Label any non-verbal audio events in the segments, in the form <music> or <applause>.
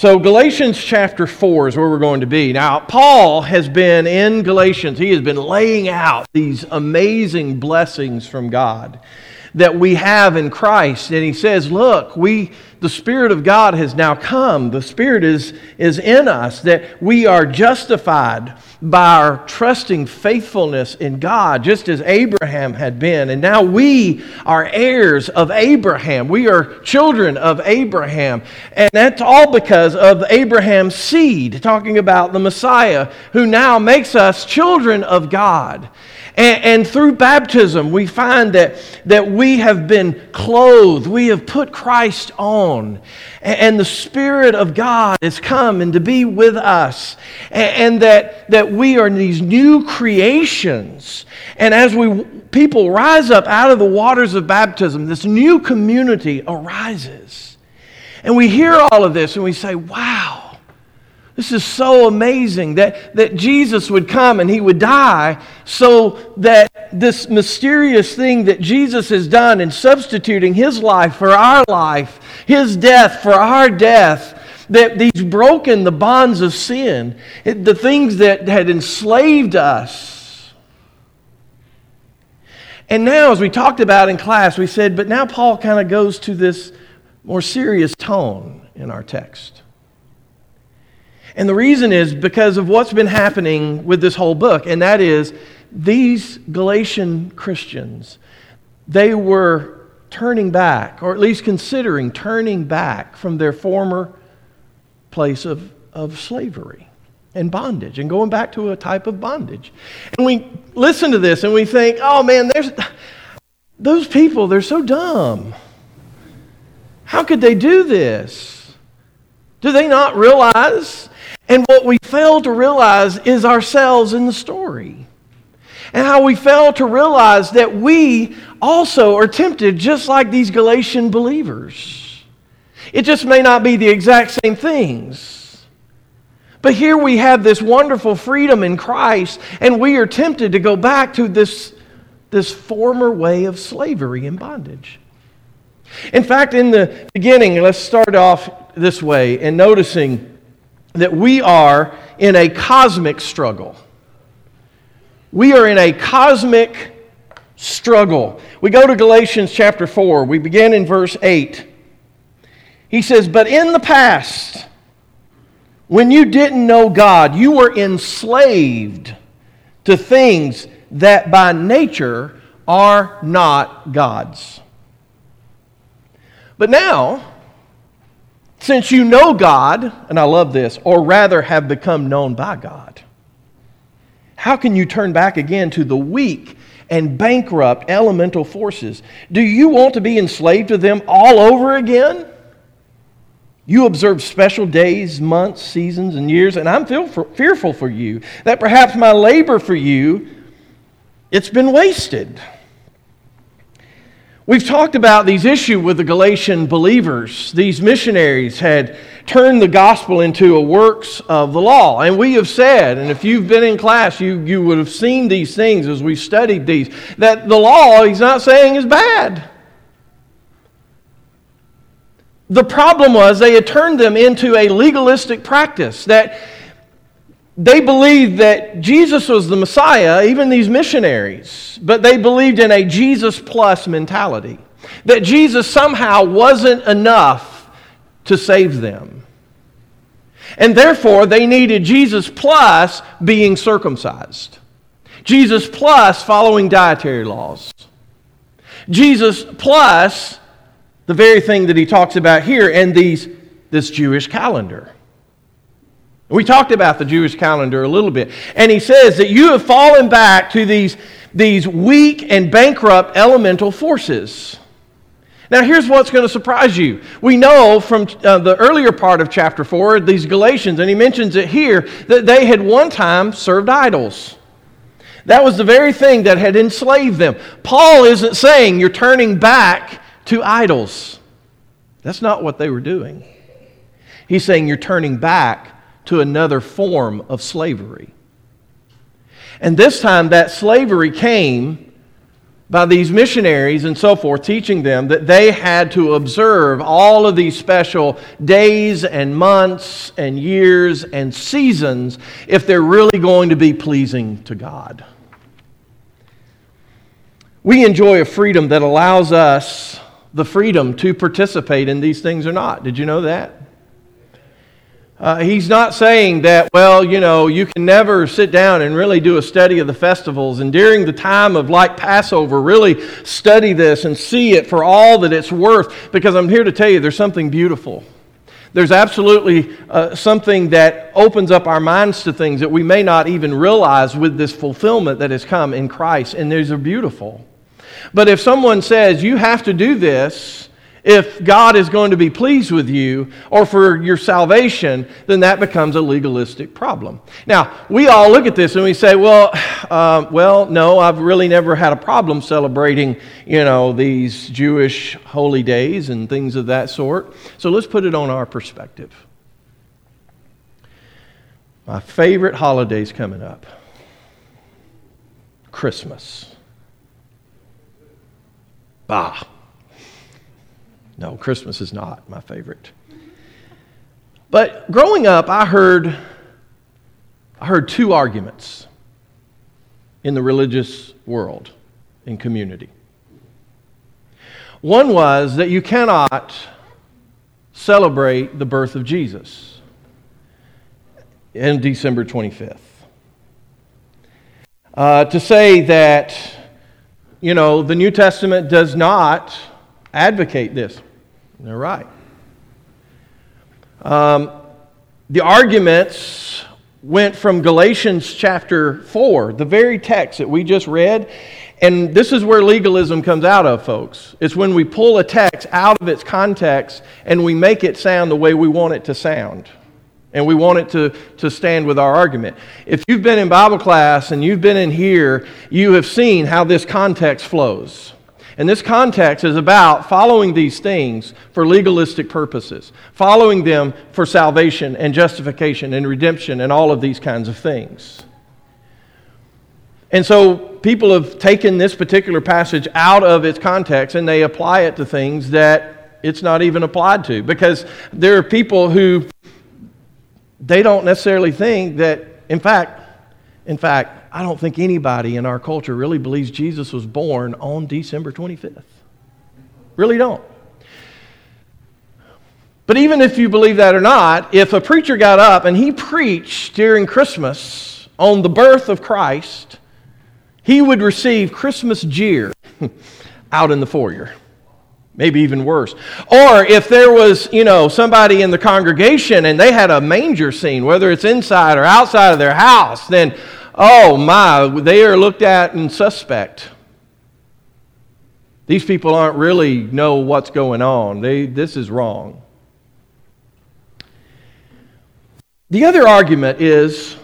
So, Galatians chapter 4 is where we're going to be. Now, Paul has been in Galatians, he has been laying out these amazing blessings from God that we have in Christ. And he says, Look, we, the Spirit of God has now come. The Spirit is, is in us, that we are justified by our trusting faithfulness in God, just as Abraham had been. And now we are heirs of Abraham. We are children of Abraham. And that's all because of Abraham's seed, talking about the Messiah, who now makes us children of God. And, and, through baptism, we find that, that we have been clothed, we have put Christ on, and, and the Spirit of God has come and to be with us, and, and, that, that we are these new creations. And as we people rise up out of the waters of baptism, this new community arises. And we hear all of this and we say, wow. This is so amazing that, that Jesus would come and he would die so that this mysterious thing that Jesus has done in substituting his life for our life, his death for our death, that these broken the bonds of sin, the things that had enslaved us. And now, as we talked about in class, we said, but now Paul kind of goes to this more serious tone in our text. And the reason is because of what's been happening with this whole book, and that is these Galatian Christians, they were turning back, or at least considering turning back from their former place of, of slavery and bondage and going back to a type of bondage. And we listen to this and we think, oh man, there's those people, they're so dumb. How could they do this? Do they not realize and what we fail to realize is ourselves in the story. And how we fail to realize that we also are tempted just like these Galatian believers. It just may not be the exact same things. But here we have this wonderful freedom in Christ, and we are tempted to go back to this, this former way of slavery and bondage. In fact, in the beginning, let's start off this way and noticing that we are in a cosmic struggle. We are in a cosmic struggle. We go to Galatians chapter 4. We begin in verse 8. He says, But in the past, when you didn't know God, you were enslaved to things that by nature are not God's. But now, since you know God, and I love this, or rather have become known by God, how can you turn back again to the weak and bankrupt elemental forces? Do you want to be enslaved to them all over again? You observe special days, months, seasons, and years, and I'm fearful for you that perhaps my labor for you it's been wasted. We've talked about these issues with the Galatian believers. These missionaries had turned the gospel into a works of the law. And we have said, and if you've been in class, you, you would have seen these things as we studied these, that the law, he's not saying is bad. The problem was they had turned them into a legalistic practice that they believed that Jesus was the Messiah, even these missionaries, but they believed in a Jesus plus mentality. That Jesus somehow wasn't enough to save them. And therefore, they needed Jesus plus being circumcised, Jesus plus following dietary laws, Jesus plus the very thing that he talks about here in these, this Jewish calendar. We talked about the Jewish calendar a little bit. And he says that you have fallen back to these, these weak and bankrupt elemental forces. Now, here's what's going to surprise you. We know from uh, the earlier part of chapter 4, these Galatians, and he mentions it here, that they had one time served idols. That was the very thing that had enslaved them. Paul isn't saying you're turning back to idols. That's not what they were doing. He's saying you're turning back to another form of slavery. And this time, that slavery came by these missionaries and so forth, teaching them that they had to observe all of these special days and months and years and seasons if they're really going to be pleasing to God. We enjoy a freedom that allows us the freedom to participate in these things or not. Did you know that? Uh, he's not saying that, well, you know, you can never sit down and really do a study of the festivals and during the time of like Passover, really study this and see it for all that it's worth. Because I'm here to tell you there's something beautiful. There's absolutely uh, something that opens up our minds to things that we may not even realize with this fulfillment that has come in Christ, and these are beautiful. But if someone says, you have to do this, if God is going to be pleased with you or for your salvation, then that becomes a legalistic problem. Now, we all look at this and we say, well, <sighs> uh, well, no, I've really never had a problem celebrating, you know, these Jewish holy days and things of that sort. So let's put it on our perspective. My favorite holiday's coming up Christmas. Bah. No, Christmas is not my favorite. But growing up, I heard, I heard two arguments in the religious world and community. One was that you cannot celebrate the birth of Jesus in December 25th. Uh, to say that, you know, the New Testament does not advocate this. They're right. Um, the arguments went from Galatians chapter 4, the very text that we just read, and this is where legalism comes out of, folks. It's when we pull a text out of its context and we make it sound the way we want it to sound. And we want it to, to stand with our argument. If you've been in Bible class and you've been in here, you have seen how this context flows. And this context is about following these things for legalistic purposes, following them for salvation and justification and redemption and all of these kinds of things. And so people have taken this particular passage out of its context and they apply it to things that it's not even applied to because there are people who they don't necessarily think that in fact in fact I don't think anybody in our culture really believes Jesus was born on December 25th. Really don't. But even if you believe that or not, if a preacher got up and he preached during Christmas on the birth of Christ, he would receive Christmas jeer <laughs> out in the foyer. Maybe even worse. Or if there was, you know, somebody in the congregation and they had a manger scene, whether it's inside or outside of their house, then oh my, they are looked at and suspect. These people aren't really know what's going on. They, this is wrong. The other argument is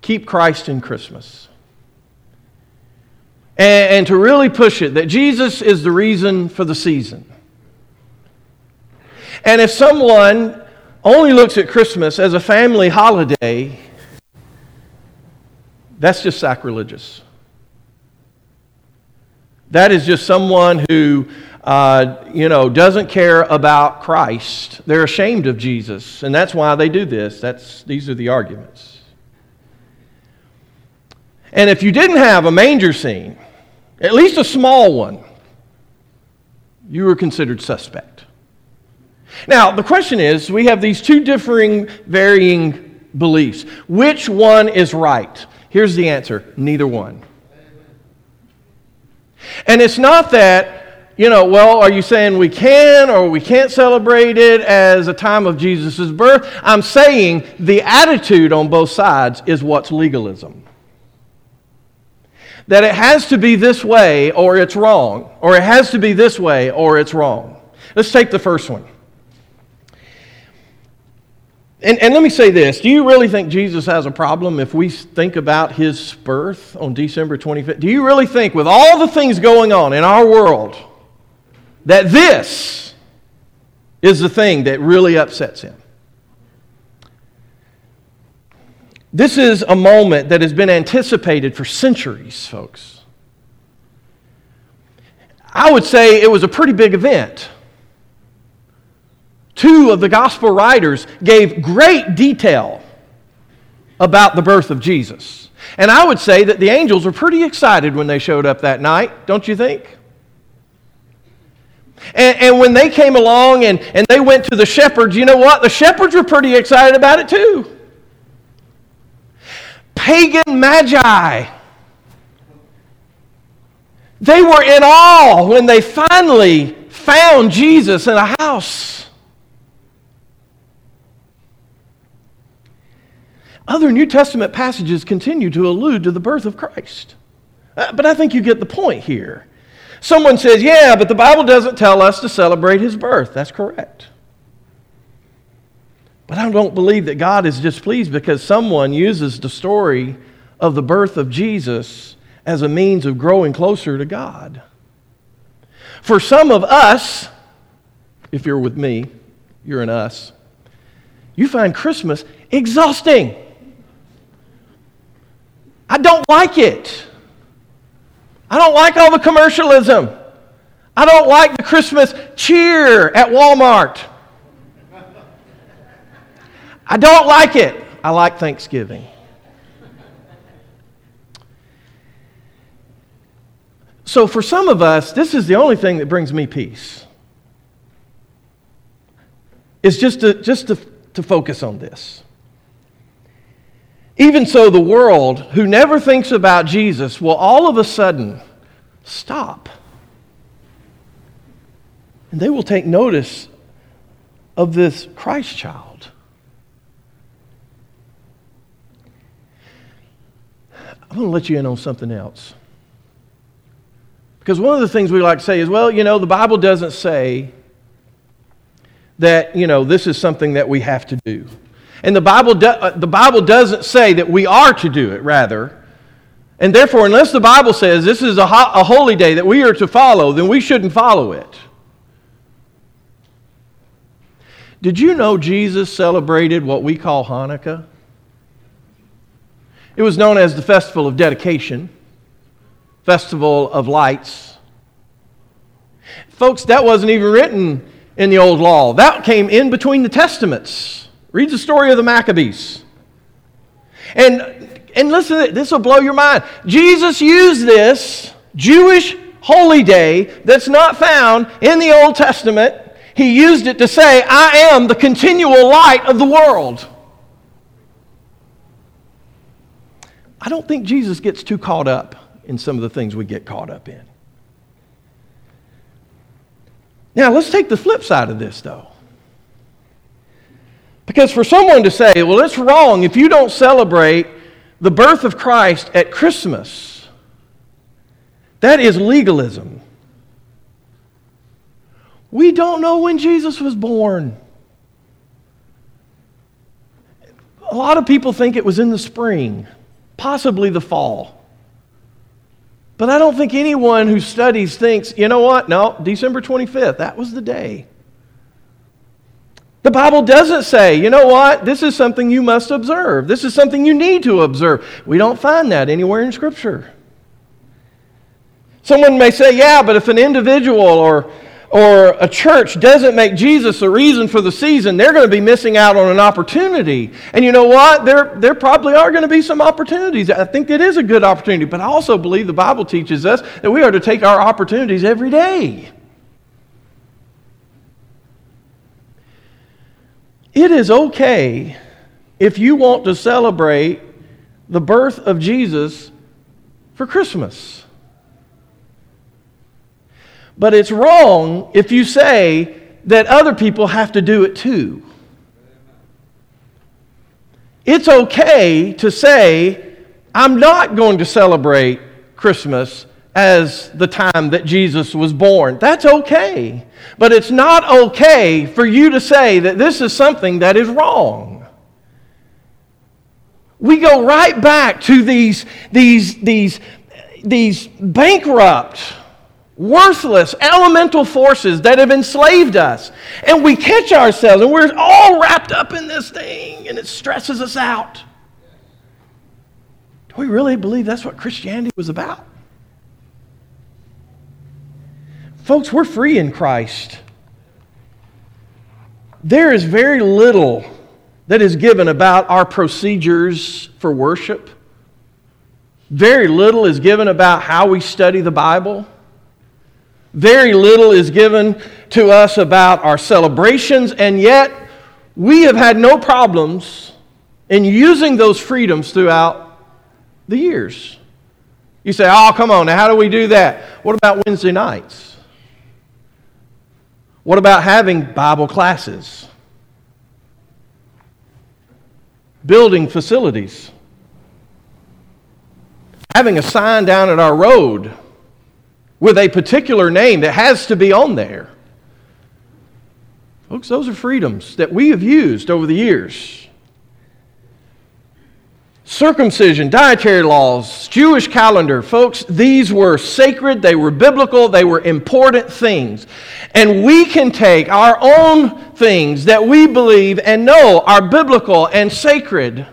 keep Christ in Christmas. And, and to really push it, that Jesus is the reason for the season. And if someone only looks at Christmas as a family holiday, that's just sacrilegious. That is just someone who, uh, you know, doesn't care about Christ. They're ashamed of Jesus, and that's why they do this. That's, these are the arguments. And if you didn't have a manger scene, at least a small one, you were considered suspect. Now, the question is we have these two differing, varying beliefs. Which one is right? Here's the answer neither one. And it's not that, you know, well, are you saying we can or we can't celebrate it as a time of Jesus' birth? I'm saying the attitude on both sides is what's legalism. That it has to be this way or it's wrong, or it has to be this way or it's wrong. Let's take the first one. And, and let me say this do you really think Jesus has a problem if we think about his birth on December 25th? Do you really think, with all the things going on in our world, that this is the thing that really upsets him? This is a moment that has been anticipated for centuries, folks. I would say it was a pretty big event. Two of the gospel writers gave great detail about the birth of Jesus. And I would say that the angels were pretty excited when they showed up that night, don't you think? And, and, when they came along and, and they went to the shepherds, you know what? The shepherds were pretty excited about it too. Pagan magi. They were in awe when they finally found Jesus in a house. Other New Testament passages continue to allude to the birth of Christ. Uh, but I think you get the point here. Someone says, yeah, but the Bible doesn't tell us to celebrate his birth. That's correct. But I don't believe that God is displeased because someone uses the story of the birth of Jesus as a means of growing closer to God. For some of us, if you're with me, you're in us, you find Christmas exhausting. I don't like it. I don't like all the commercialism. I don't like the Christmas cheer at Walmart. I don't like it. I like Thanksgiving. So, for some of us, this is the only thing that brings me peace. Is just to, just to, to focus on this. Even so, the world, who never thinks about Jesus, will all of a sudden stop. And they will take notice of this Christ child. I'm going to let you in on something else. Because one of the things we like to say is, well, you know, the Bible doesn't say that, you know, this is something that we have to do. And the Bible, do, uh, the Bible doesn't say that we are to do it, rather. And therefore, unless the Bible says this is a, ho- a holy day that we are to follow, then we shouldn't follow it. Did you know Jesus celebrated what we call Hanukkah? It was known as the Festival of Dedication, Festival of Lights. Folks, that wasn't even written in the Old Law, that came in between the Testaments. Read the story of the Maccabees. And, and listen, this will blow your mind. Jesus used this Jewish holy day that's not found in the Old Testament. He used it to say, I am the continual light of the world. I don't think Jesus gets too caught up in some of the things we get caught up in. Now, let's take the flip side of this, though. Because for someone to say, well, it's wrong if you don't celebrate the birth of Christ at Christmas, that is legalism. We don't know when Jesus was born. A lot of people think it was in the spring, possibly the fall. But I don't think anyone who studies thinks, you know what? No, December 25th, that was the day. The Bible doesn't say, you know what, this is something you must observe. This is something you need to observe. We don't find that anywhere in Scripture. Someone may say, yeah, but if an individual or, or a church doesn't make Jesus a reason for the season, they're going to be missing out on an opportunity. And you know what? There, there probably are going to be some opportunities. I think it is a good opportunity, but I also believe the Bible teaches us that we are to take our opportunities every day. It is okay if you want to celebrate the birth of Jesus for Christmas. But it's wrong if you say that other people have to do it too. It's okay to say, I'm not going to celebrate Christmas as the time that Jesus was born. That's okay. But it's not okay for you to say that this is something that is wrong. We go right back to these, these, these, these bankrupt, worthless, elemental forces that have enslaved us. And we catch ourselves and we're all wrapped up in this thing and it stresses us out. Do we really believe that's what Christianity was about? Folks, we're free in Christ. There is very little that is given about our procedures for worship. Very little is given about how we study the Bible. Very little is given to us about our celebrations, and yet we have had no problems in using those freedoms throughout the years. You say, oh, come on, now how do we do that? What about Wednesday nights? What about having Bible classes? Building facilities? Having a sign down at our road with a particular name that has to be on there. Folks, those are freedoms that we have used over the years. Circumcision, dietary laws, Jewish calendar, folks, these were sacred, they were biblical, they were important things. And we can take our own things that we believe and know are biblical and sacred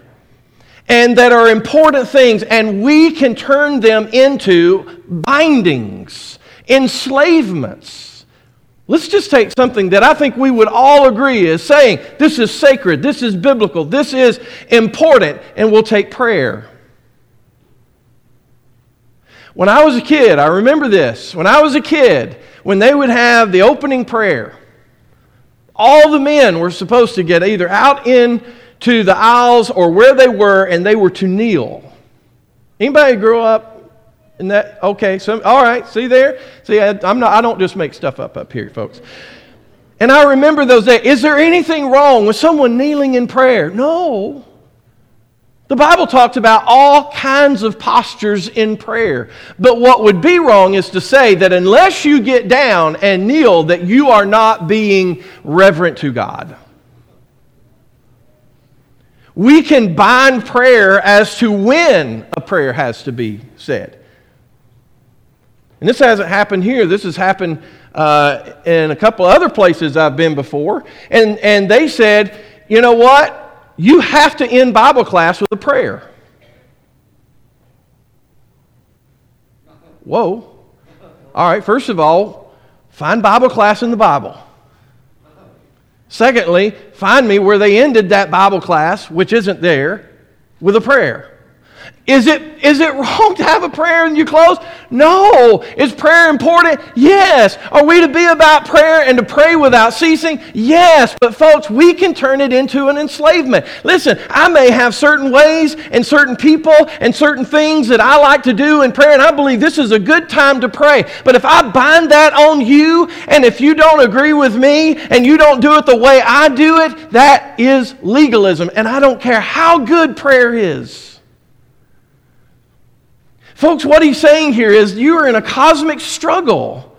and that are important things, and we can turn them into bindings, enslavements. Let's just take something that I think we would all agree is saying this is sacred, this is biblical, this is important, and we'll take prayer. When I was a kid, I remember this. When I was a kid, when they would have the opening prayer, all the men were supposed to get either out into the aisles or where they were, and they were to kneel. Anybody grow up and that okay? So all right, see there. See, I, I'm not. I don't just make stuff up up here, folks. And I remember those days. Is there anything wrong with someone kneeling in prayer? No. The Bible talks about all kinds of postures in prayer. But what would be wrong is to say that unless you get down and kneel, that you are not being reverent to God. We can bind prayer as to when a prayer has to be said. And this hasn't happened here. This has happened uh, in a couple other places I've been before. And, and they said, you know what? You have to end Bible class with a prayer. Whoa. All right, first of all, find Bible class in the Bible. Secondly, find me where they ended that Bible class, which isn't there, with a prayer. Is it, is it <laughs> wrong to have a prayer in your clothes? No. Is prayer important? Yes. Are we to be about prayer and to pray without ceasing? Yes. But folks, we can turn it into an enslavement. Listen, I may have certain ways and certain people and certain things that I like to do in prayer, and I believe this is a good time to pray. But if I bind that on you, and if you don't agree with me and you don't do it the way I do it, that is legalism. And I don't care how good prayer is. Folks, what he's saying here is you are in a cosmic struggle.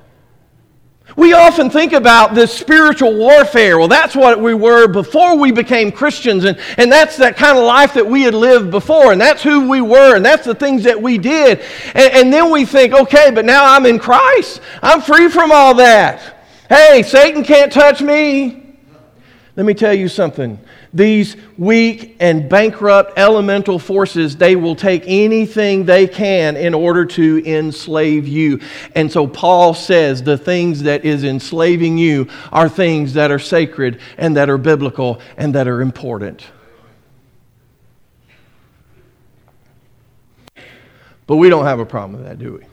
We often think about this spiritual warfare. Well, that's what we were before we became Christians, and, and that's that kind of life that we had lived before, and that's who we were, and that's the things that we did. And, and then we think, okay, but now I'm in Christ. I'm free from all that. Hey, Satan can't touch me. Let me tell you something these weak and bankrupt elemental forces, they will take anything they can in order to enslave you. And so Paul says the things that is enslaving you are things that are sacred and that are biblical and that are important. But we don't have a problem with that, do we?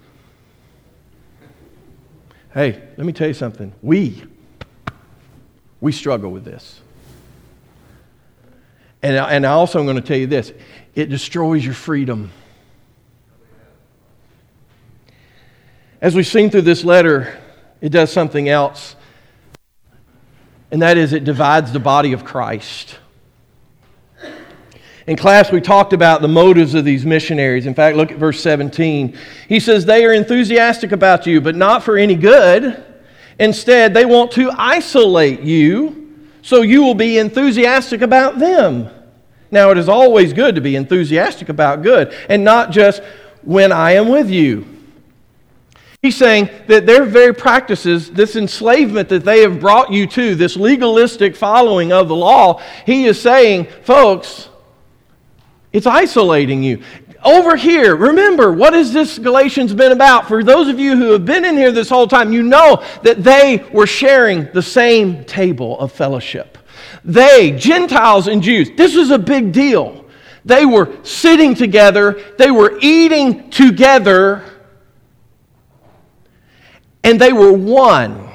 Hey, let me tell you something. We, we struggle with this. And, and I also am going to tell you this it destroys your freedom. As we've seen through this letter, it does something else, and that is it divides the body of Christ. In class, we talked about the motives of these missionaries. In fact, look at verse 17. He says, They are enthusiastic about you, but not for any good. Instead, they want to isolate you so you will be enthusiastic about them. Now, it is always good to be enthusiastic about good and not just when I am with you. He's saying that their very practices, this enslavement that they have brought you to, this legalistic following of the law, he is saying, folks, it's isolating you. Over here, remember, what has this Galatians been about? For those of you who have been in here this whole time, you know that they were sharing the same table of fellowship. They, Gentiles and Jews, this was a big deal. They were sitting together, they were eating together, and they were one.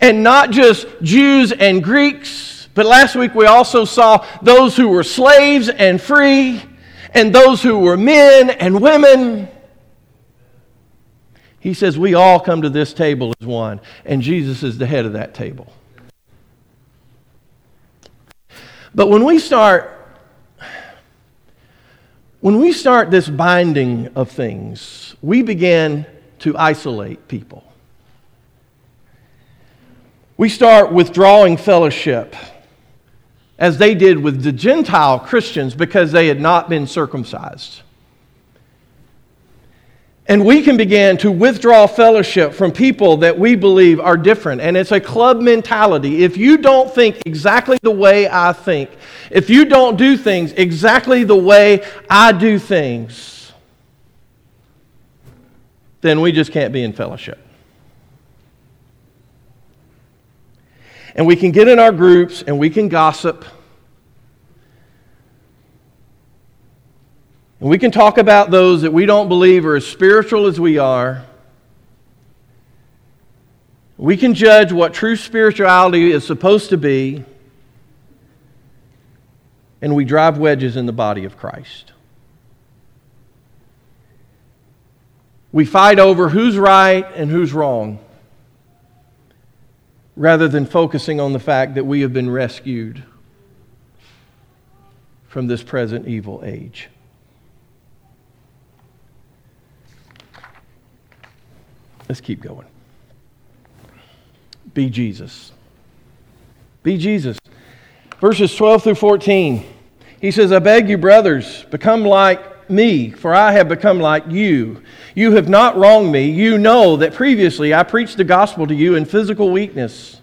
And not just Jews and Greeks but last week we also saw those who were slaves and free, and those who were men and women. He says we all come to this table as one, and Jesus is the head of that table. But when we start when we start this binding of things, we begin to isolate people. We start withdrawing fellowship as they did with the Gentile Christians because they had not been circumcised. And we can begin to withdraw fellowship from people that we believe are different. And it's a club mentality. If you don't think exactly the way I think, if you don't do things exactly the way I do things, then we just can't be in fellowship. And we can get in our groups and we can gossip. And we can talk about those that we don't believe are as spiritual as we are. We can judge what true spirituality is supposed to be. And we drive wedges in the body of Christ. We fight over who's right and who's wrong rather than focusing on the fact that we have been rescued from this present evil age. Let's keep going. Be Jesus. Be Jesus. Verses 12 through 14. He says, I beg you, brothers, become like me, for I have become like you. You have not wronged me. You know that previously I preached the gospel to you in physical weakness.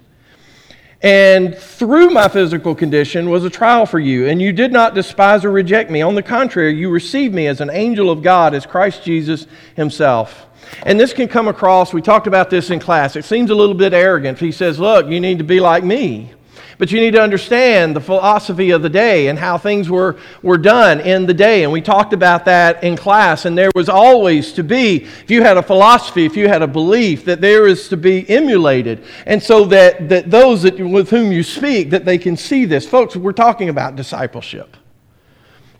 And through my physical condition was a trial for you, and you did not despise or reject me. On the contrary, you received me as an angel of God, as Christ Jesus himself. And this can come across, we talked about this in class. It seems a little bit arrogant. He says, Look, you need to be like me. But you need to understand the philosophy of the day and how things were, were done in the day. And we talked about that in class. And there was always to be, if you had a philosophy, if you had a belief, that there is to be emulated. And so that, that those that, with whom you speak, that they can see this. Folks, we're talking about discipleship.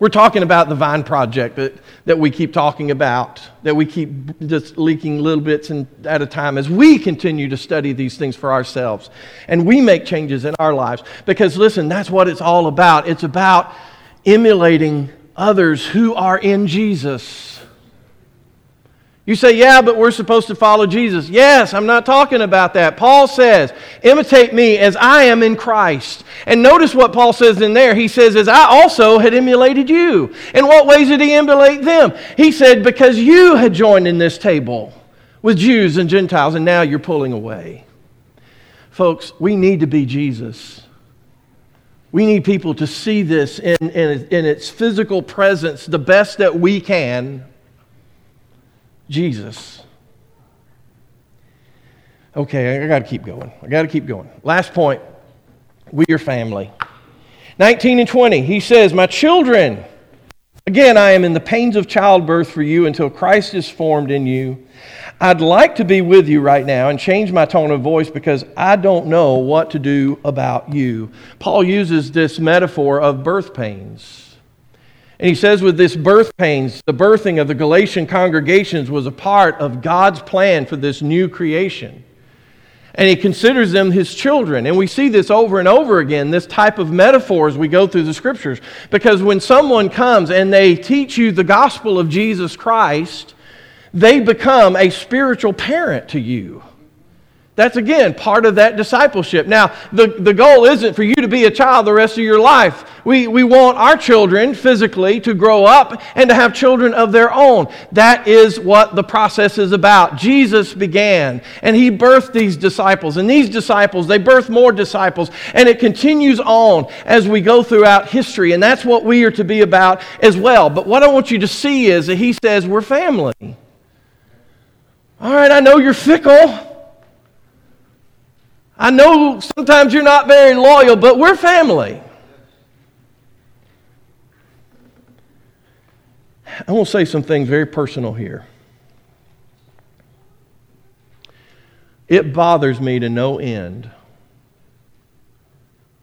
We're talking about the Vine Project that, that we keep talking about, that we keep just leaking little bits in, at a time as we continue to study these things for ourselves and we make changes in our lives. Because listen, that's what it's all about. It's about emulating others who are in Jesus. You say, yeah, but we're supposed to follow Jesus. Yes, I'm not talking about that. Paul says, imitate me as I am in Christ. And notice what Paul says in there. He says, as I also had emulated you. In what ways did he emulate them? He said, because you had joined in this table with Jews and Gentiles, and now you're pulling away. Folks, we need to be Jesus. We need people to see this in, in, in its physical presence the best that we can Jesus. Okay, I got to keep going. I got to keep going. Last point we are family. 19 and 20, he says, My children, again, I am in the pains of childbirth for you until Christ is formed in you. I'd like to be with you right now and change my tone of voice because I don't know what to do about you. Paul uses this metaphor of birth pains. And he says, with this birth pains, the birthing of the Galatian congregations was a part of God's plan for this new creation. And he considers them his children. And we see this over and over again, this type of metaphor as we go through the scriptures. Because when someone comes and they teach you the gospel of Jesus Christ, they become a spiritual parent to you. That's again part of that discipleship. Now, the, the goal isn't for you to be a child the rest of your life. We, we want our children physically to grow up and to have children of their own. That is what the process is about. Jesus began and he birthed these disciples. And these disciples, they birth more disciples. And it continues on as we go throughout history. And that's what we are to be about as well. But what I want you to see is that he says we're family. All right, I know you're fickle. I know sometimes you're not very loyal, but we're family. I want to say some things very personal here. It bothers me to no end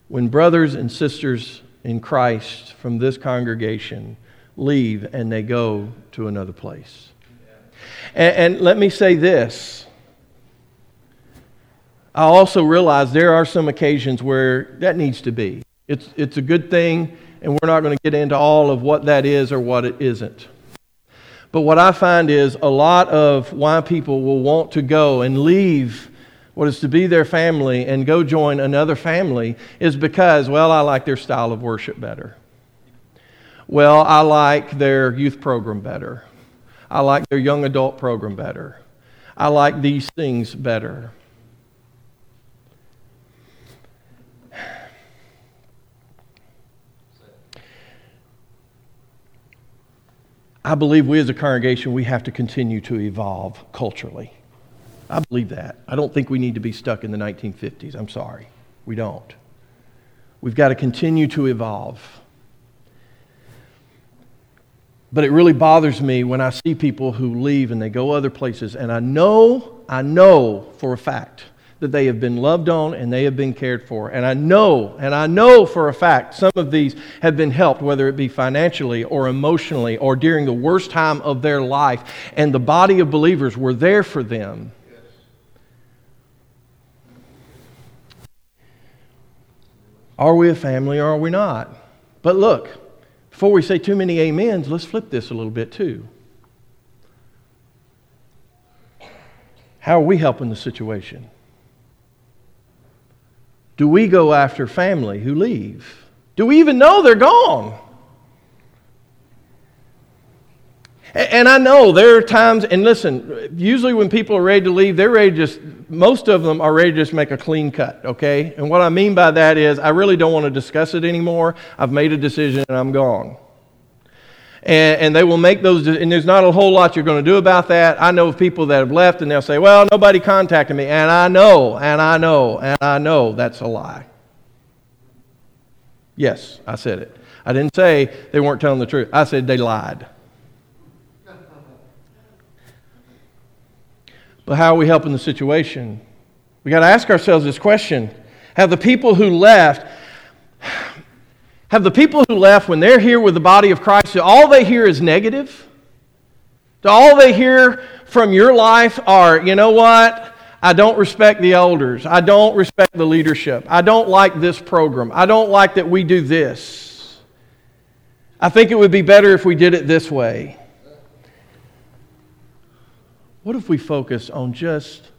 when brothers and sisters in Christ from this congregation leave and they go to another place. And, and let me say this I also realize there are some occasions where that needs to be. It's, it's a good thing, and we're not going to get into all of what that is or what it isn't. But what I find is a lot of why people will want to go and leave what is to be their family and go join another family is because, well, I like their style of worship better. Well, I like their youth program better. I like their young adult program better. I like these things better. I believe we as a congregation, we have to continue to evolve culturally. I believe that. I don't think we need to be stuck in the 1950s. I'm sorry. We don't. We've got to continue to evolve. But it really bothers me when I see people who leave and they go other places, and I know, I know for a fact that they have been loved on and they have been cared for. And I know, and I know for a fact, some of these have been helped, whether it be financially or emotionally or during the worst time of their life. And the body of believers were there for them. Are we a family or are we not? But look, before we say too many amens, let's flip this a little bit too. How are we helping the situation? Do we go after family who leave? Do we even know they're gone? And I know there are times, and listen, usually when people are ready to leave, they're ready to just, most of them are ready to just make a clean cut, okay? And what I mean by that is, I really don't want to discuss it anymore. I've made a decision and I'm gone. And, and, they will make those, and there's not a whole lot you're going to do about that. I know of people that have left and they'll say, well, nobody contacted me. And I know, and I know, and I know that's a lie. Yes, I said it. I didn't say they weren't telling the truth, I said they lied. But how are we helping the situation? We got to ask ourselves this question Have the people who left, have the people who left, when they're here with the body of Christ, all they hear is negative? Do all they hear from your life are, you know what? I don't respect the elders. I don't respect the leadership. I don't like this program. I don't like that we do this. I think it would be better if we did it this way. What if we focus on just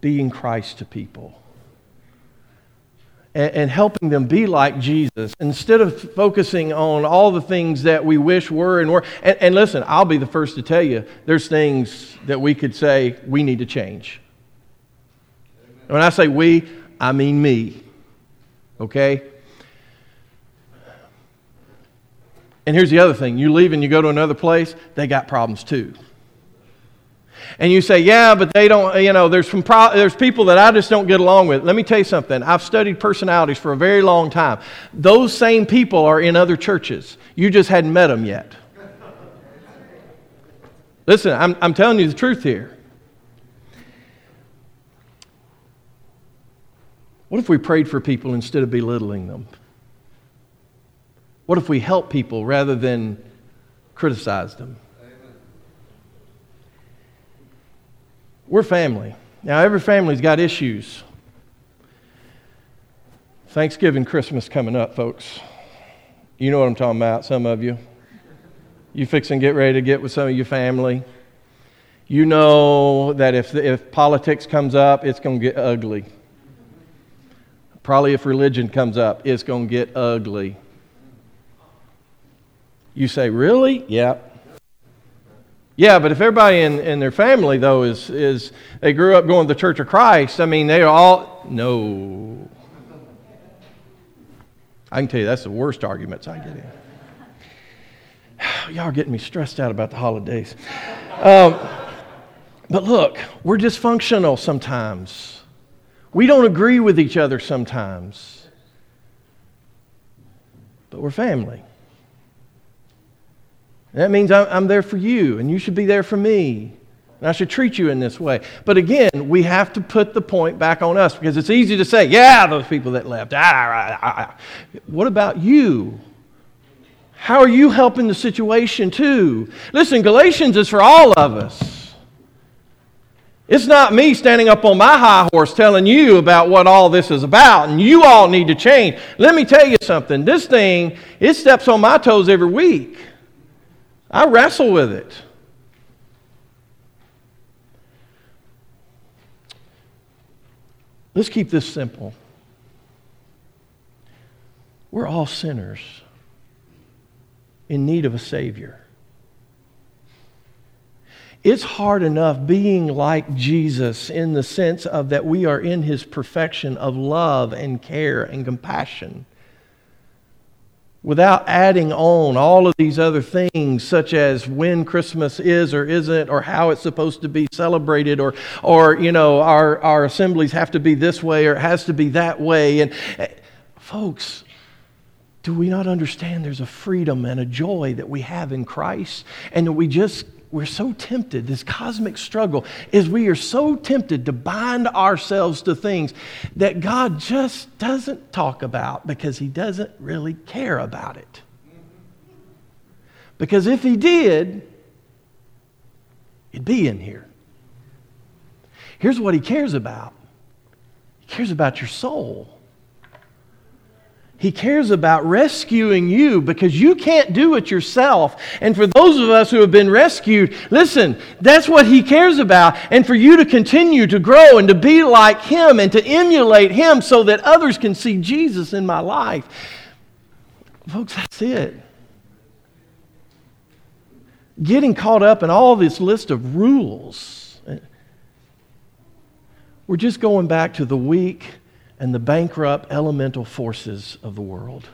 being Christ to people? And, and helping them be like Jesus instead of focusing on all the things that we wish were and were. And, and listen, I'll be the first to tell you there's things that we could say we need to change. And when I say we, I mean me. Okay? And here's the other thing you leave and you go to another place, they got problems too. And you say, yeah, but they don't, you know, there's, some pro- there's people that I just don't get along with. Let me tell you something. I've studied personalities for a very long time. Those same people are in other churches. You just hadn't met them yet. Listen, I'm, I'm telling you the truth here. What if we prayed for people instead of belittling them? What if we help people rather than criticize them? We're family. Now, every family's got issues. Thanksgiving, Christmas coming up, folks. You know what I'm talking about, some of you. You fix and get ready to get with some of your family. you know that if, if politics comes up, it's going to get ugly. Probably if religion comes up, it's going to get ugly. You say, Really? Yeah. Yeah, but if everybody in, in their family, though, is, is they grew up going to the Church of Christ, I mean, they are all, no. I can tell you that's the worst arguments I get in. <sighs> Y'all are getting me stressed out about the holidays. Um, but look, we're dysfunctional sometimes. We don't agree with each other sometimes. But we're family. That means I'm there for you, and you should be there for me. And I should treat you in this way. But again, we have to put the point back on us because it's easy to say, yeah, those people that left. Ah, ah, ah, what about you? How are you helping the situation too? Listen, Galatians is for all of us. It's not me standing up on my high horse telling you about what all this is about and you all need to change. Let me tell you something. This thing, it steps on my toes every week. I wrestle with it. Let's keep this simple. We're all sinners in need of a Savior. It's hard enough being like Jesus in the sense of that we are in his perfection of love and care and compassion without adding on all of these other things, such as when Christmas is or isn't, or how it's supposed to be celebrated, or, or you know, our, our assemblies have to be this way or it has to be that way. And eh, folks, do we not understand there's a freedom and a joy that we have in Christ and that we just we're so tempted, this cosmic struggle is we are so tempted to bind ourselves to things that God just doesn't talk about because He doesn't really care about it. Because if He did, it'd be in here. Here's what He cares about He cares about your soul. He cares about rescuing you because you can't do it yourself. And for those of us who have been rescued, listen, that's what He cares about. And for you to continue to grow and to be like Him and to emulate Him so that others can see Jesus in my life. Folks, that's it. Getting caught up in all this list of rules. We're just going back to the weak and the bankrupt elemental forces of the world.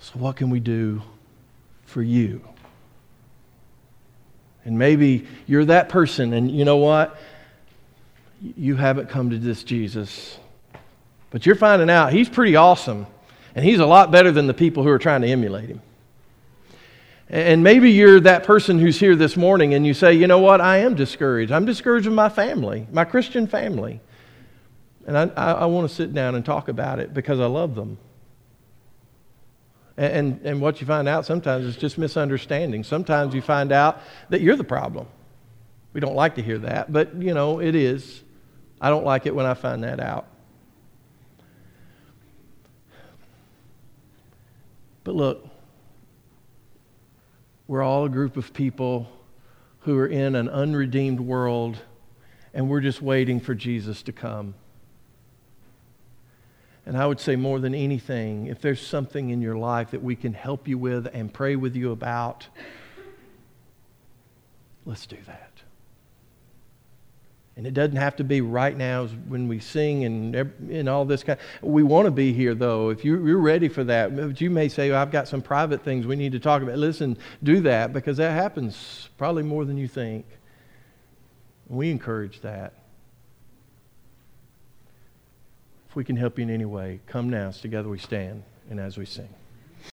So, what can we do for you? And maybe you're that person, and you know what? You haven't come to this Jesus. But you're finding out he's pretty awesome, and he's a lot better than the people who are trying to emulate him. And maybe you're that person who's here this morning and you say, you know what, I am discouraged. I'm discouraged with my family, my Christian family. And I, I, I want to sit down and talk about it because I love them. And, and, and what you find out sometimes is just misunderstanding. Sometimes you find out that you're the problem. We don't like to hear that, but you know, it is. I don't like it when I find that out. But look, we're all a group of people who are in an unredeemed world, and we're just waiting for Jesus to come. And I would say more than anything, if there's something in your life that we can help you with and pray with you about, let's do that. And it doesn't have to be right now when we sing and, and all this kind. We want to be here, though. If you're, you're ready for that, but you may say, well, I've got some private things we need to talk about. Listen, do that because that happens probably more than you think. We encourage that. If we can help you in any way, come now. As Together we stand and as we sing.